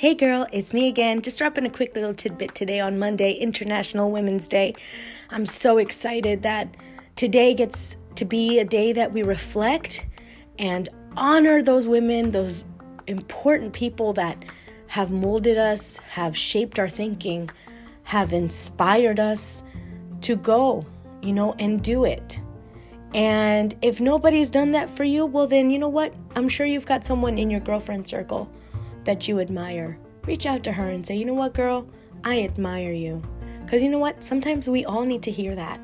Hey girl, it's me again. Just dropping a quick little tidbit today on Monday, International Women's Day. I'm so excited that today gets to be a day that we reflect and honor those women, those important people that have molded us, have shaped our thinking, have inspired us to go, you know, and do it. And if nobody's done that for you, well, then you know what? I'm sure you've got someone in your girlfriend circle that you admire, reach out to her and say, you know what, girl, I admire you. Because you know what? Sometimes we all need to hear that.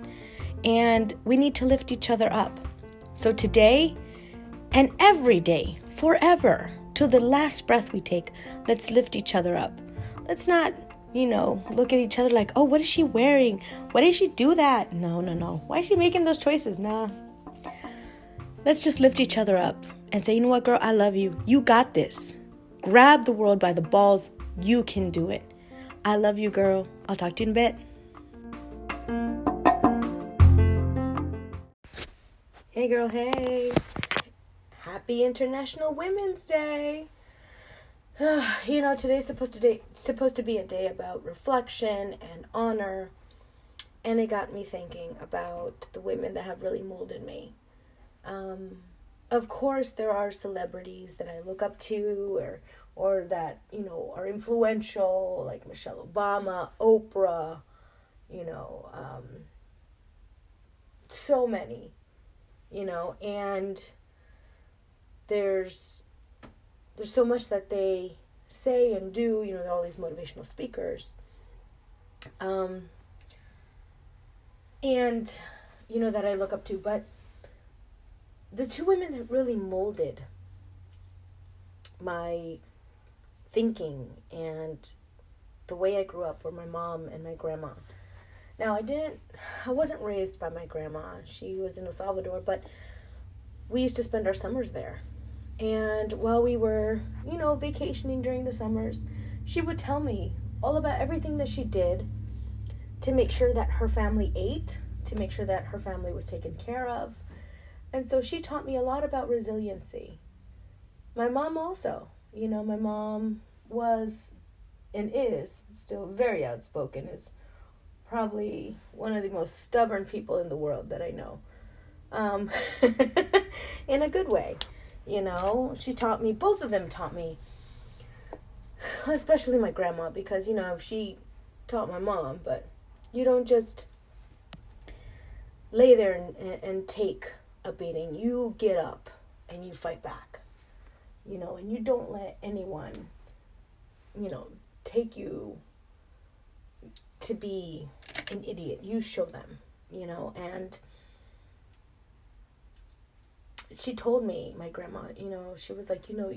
And we need to lift each other up. So today and every day, forever, till the last breath we take, let's lift each other up. Let's not, you know, look at each other like, oh, what is she wearing? Why did she do that? No, no, no. Why is she making those choices? Nah. Let's just lift each other up and say, you know what, girl, I love you. You got this. Grab the world by the balls. You can do it. I love you, girl. I'll talk to you in a bit. Hey, girl. Hey. Happy International Women's Day. you know, today's supposed to day, supposed to be a day about reflection and honor, and it got me thinking about the women that have really molded me. Um, of course there are celebrities that I look up to or or that, you know, are influential like Michelle Obama, Oprah, you know, um, so many, you know, and there's there's so much that they say and do, you know, they're all these motivational speakers. Um and you know that I look up to, but the two women that really molded my thinking and the way I grew up were my mom and my grandma. Now, I didn't, I wasn't raised by my grandma. She was in El Salvador, but we used to spend our summers there. And while we were, you know, vacationing during the summers, she would tell me all about everything that she did to make sure that her family ate, to make sure that her family was taken care of, and so she taught me a lot about resiliency. My mom also, you know, my mom was and is still very outspoken, is probably one of the most stubborn people in the world that I know. Um, in a good way, you know. She taught me, both of them taught me, especially my grandma, because, you know, she taught my mom, but you don't just lay there and, and take a beating, you get up and you fight back. You know, and you don't let anyone, you know, take you to be an idiot. You show them, you know, and she told me, my grandma, you know, she was like, you know,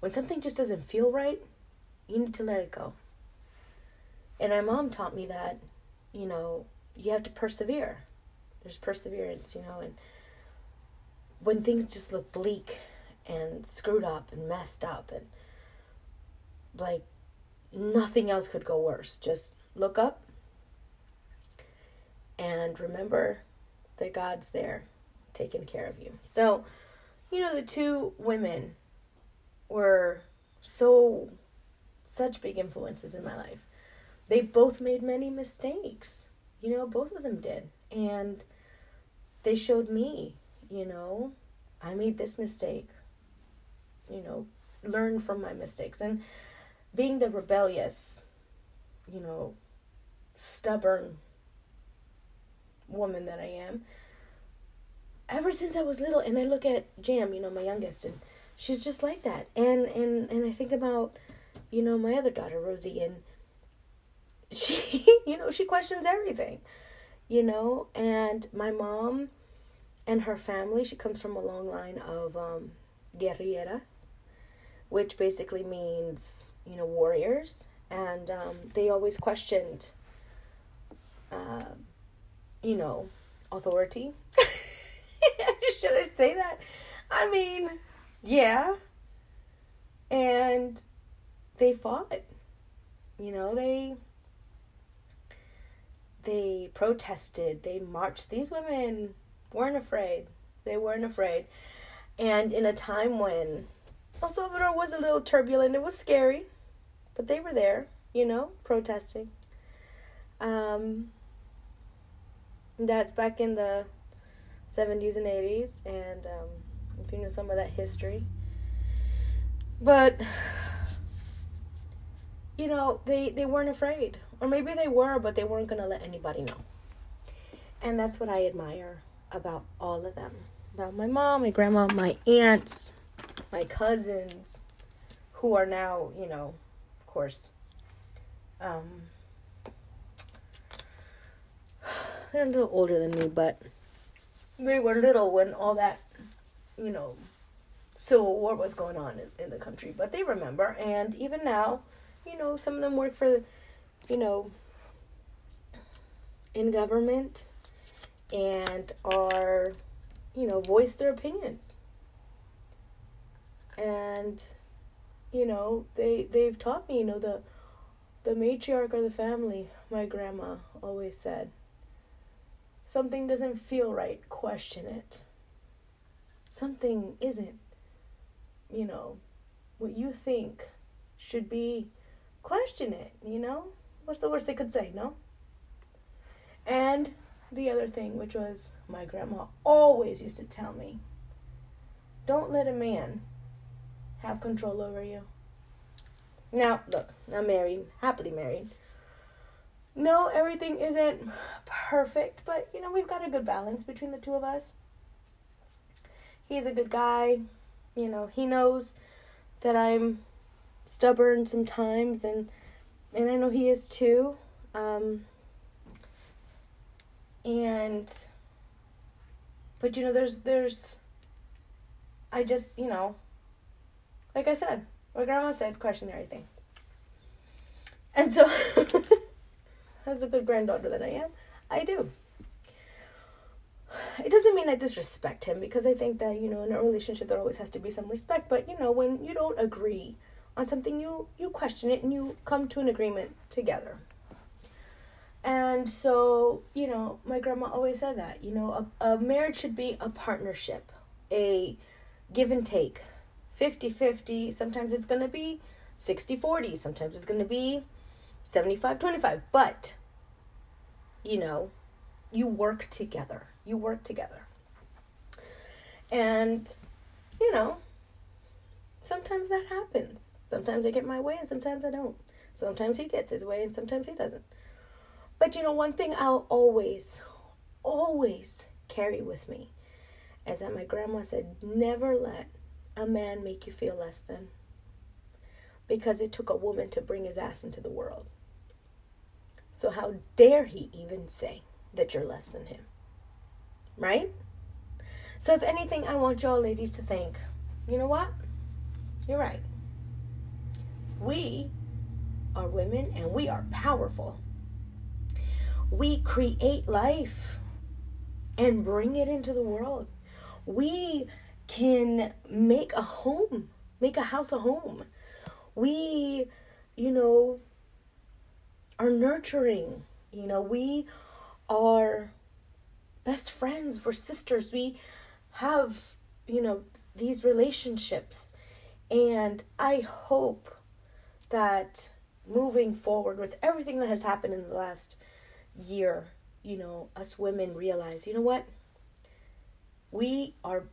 when something just doesn't feel right, you need to let it go. And my mom taught me that, you know, you have to persevere. There's perseverance, you know, and when things just look bleak and screwed up and messed up and like nothing else could go worse. Just look up and remember that God's there taking care of you. So, you know, the two women were so such big influences in my life. They both made many mistakes. You know, both of them did. And they showed me you know, I made this mistake, you know, learn from my mistakes. And being the rebellious, you know, stubborn woman that I am, ever since I was little, and I look at Jam, you know, my youngest, and she's just like that. And and and I think about, you know, my other daughter Rosie, and she, you know, she questions everything, you know, and my mom and her family. She comes from a long line of um, which basically means you know warriors, and um, they always questioned, uh, you know, authority. Say that? I mean, yeah. And they fought. You know, they they protested, they marched. These women weren't afraid. They weren't afraid. And in a time when El Salvador was a little turbulent, it was scary, but they were there, you know, protesting. Um, that's back in the 70s and 80s, and um, if you know some of that history. But, you know, they, they weren't afraid. Or maybe they were, but they weren't going to let anybody know. And that's what I admire about all of them about my mom, my grandma, my aunts, my cousins, who are now, you know, of course, um, they're a little older than me, but they were little when all that, you know, civil war was going on in, in the country. But they remember, and even now, you know, some of them work for, you know, in government and are, you know, voice their opinions. And, you know, they they've taught me, you know, the the matriarch of the family, my grandma always said, something doesn't feel right, question it. Something isn't, you know, what you think should be, question it, you know? What's the worst they could say, no? And the other thing, which was my grandma always used to tell me don't let a man have control over you. Now, look, I'm married, happily married. No, everything isn't perfect, but you know, we've got a good balance between the two of us. He's a good guy. You know, he knows that I'm stubborn sometimes and and I know he is too. Um, and but you know there's there's i just you know like i said my grandma said question everything and so as a good granddaughter that i am i do it doesn't mean i disrespect him because i think that you know in a relationship there always has to be some respect but you know when you don't agree on something you you question it and you come to an agreement together and so, you know, my grandma always said that, you know, a, a marriage should be a partnership, a give and take, 50 50. Sometimes it's going to be 60 40. Sometimes it's going to be 75 25. But, you know, you work together. You work together. And, you know, sometimes that happens. Sometimes I get my way and sometimes I don't. Sometimes he gets his way and sometimes he doesn't. But you know, one thing I'll always, always carry with me is that my grandma said, never let a man make you feel less than. Because it took a woman to bring his ass into the world. So, how dare he even say that you're less than him? Right? So, if anything, I want y'all ladies to think, you know what? You're right. We are women and we are powerful we create life and bring it into the world. We can make a home, make a house a home. We, you know, are nurturing. You know, we are best friends, we're sisters. We have, you know, these relationships. And I hope that moving forward with everything that has happened in the last year, you know, us women realize, you know what? We are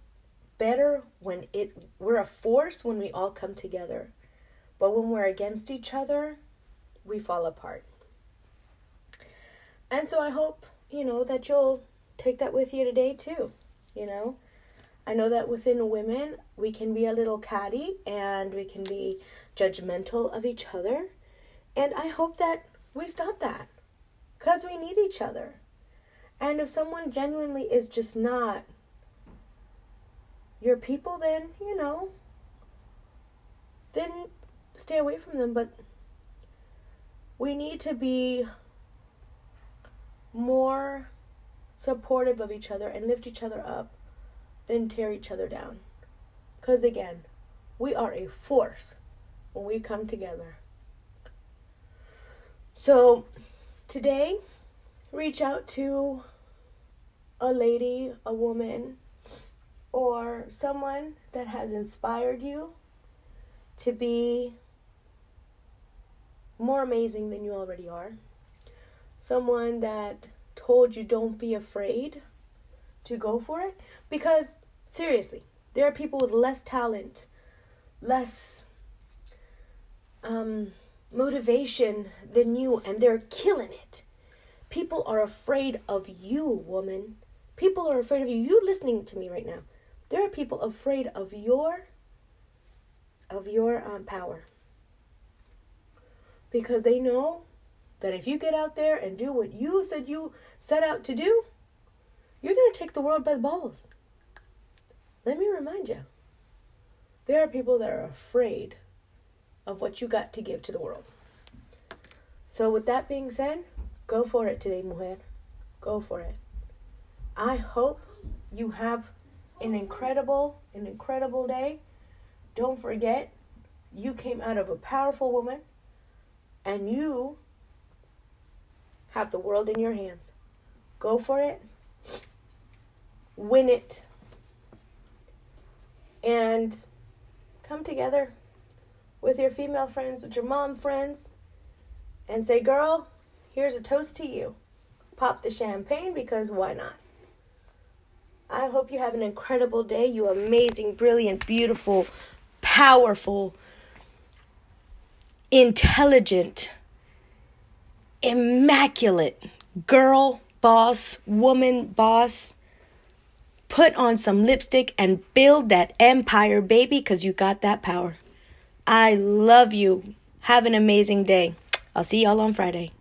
better when it we're a force when we all come together. But when we're against each other, we fall apart. And so I hope, you know, that you'll take that with you today too, you know? I know that within women, we can be a little catty and we can be judgmental of each other. And I hope that we stop that because we need each other. And if someone genuinely is just not your people, then, you know, then stay away from them. But we need to be more supportive of each other and lift each other up than tear each other down. Because again, we are a force when we come together. So, today, reach out to a lady, a woman or someone that has inspired you to be more amazing than you already are. Someone that told you don't be afraid to go for it. Because, seriously, there are people with less talent, less um, motivation than you, and they're killing it. People are afraid of you, woman. People are afraid of you. You listening to me right now. There are people afraid of your of your um, power because they know that if you get out there and do what you said you set out to do, you're going to take the world by the balls. Let me remind you there are people that are afraid of what you got to give to the world. So, with that being said, go for it today, mujer. Go for it. I hope you have an incredible, an incredible day. Don't forget, you came out of a powerful woman and you have the world in your hands. Go for it. Win it. And come together with your female friends, with your mom friends, and say, Girl, here's a toast to you. Pop the champagne because why not? I hope you have an incredible day, you amazing, brilliant, beautiful, powerful, intelligent, immaculate girl, boss, woman, boss. Put on some lipstick and build that empire, baby, because you got that power. I love you. Have an amazing day. I'll see y'all on Friday.